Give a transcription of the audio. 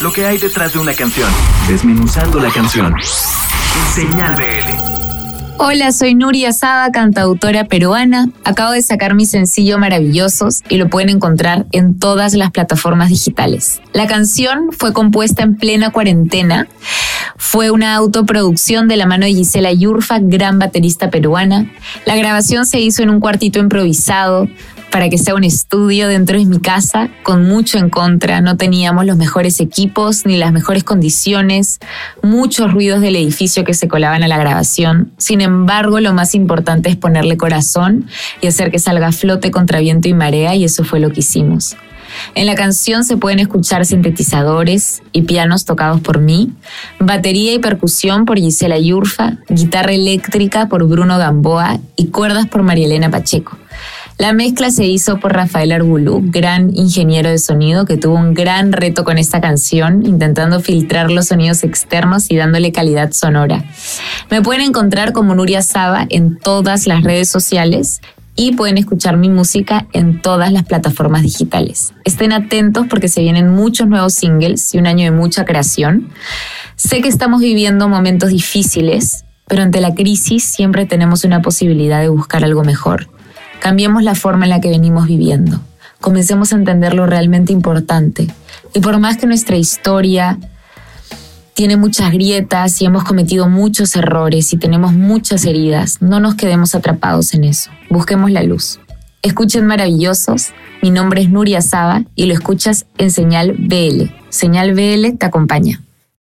lo que hay detrás de una canción, desmenuzando la canción. Señal BL. Hola, soy Nuria Sada, cantautora peruana. Acabo de sacar mi sencillo Maravillosos y lo pueden encontrar en todas las plataformas digitales. La canción fue compuesta en plena cuarentena. Fue una autoproducción de la mano de Gisela Yurfa, gran baterista peruana. La grabación se hizo en un cuartito improvisado para que sea un estudio dentro de mi casa, con mucho en contra. No teníamos los mejores equipos ni las mejores condiciones, muchos ruidos del edificio que se colaban a la grabación. Sin embargo, lo más importante es ponerle corazón y hacer que salga a flote contra viento y marea, y eso fue lo que hicimos. En la canción se pueden escuchar sintetizadores y pianos tocados por mí, batería y percusión por Gisela Yurfa, guitarra eléctrica por Bruno Gamboa y cuerdas por María Elena Pacheco. La mezcla se hizo por Rafael Arbulú, gran ingeniero de sonido que tuvo un gran reto con esta canción, intentando filtrar los sonidos externos y dándole calidad sonora. Me pueden encontrar como Nuria Saba en todas las redes sociales y pueden escuchar mi música en todas las plataformas digitales. Estén atentos porque se vienen muchos nuevos singles y un año de mucha creación. Sé que estamos viviendo momentos difíciles, pero ante la crisis siempre tenemos una posibilidad de buscar algo mejor. Cambiemos la forma en la que venimos viviendo. Comencemos a entender lo realmente importante. Y por más que nuestra historia tiene muchas grietas y hemos cometido muchos errores y tenemos muchas heridas, no nos quedemos atrapados en eso. Busquemos la luz. Escuchen maravillosos. Mi nombre es Nuria Saba y lo escuchas en Señal BL. Señal BL te acompaña.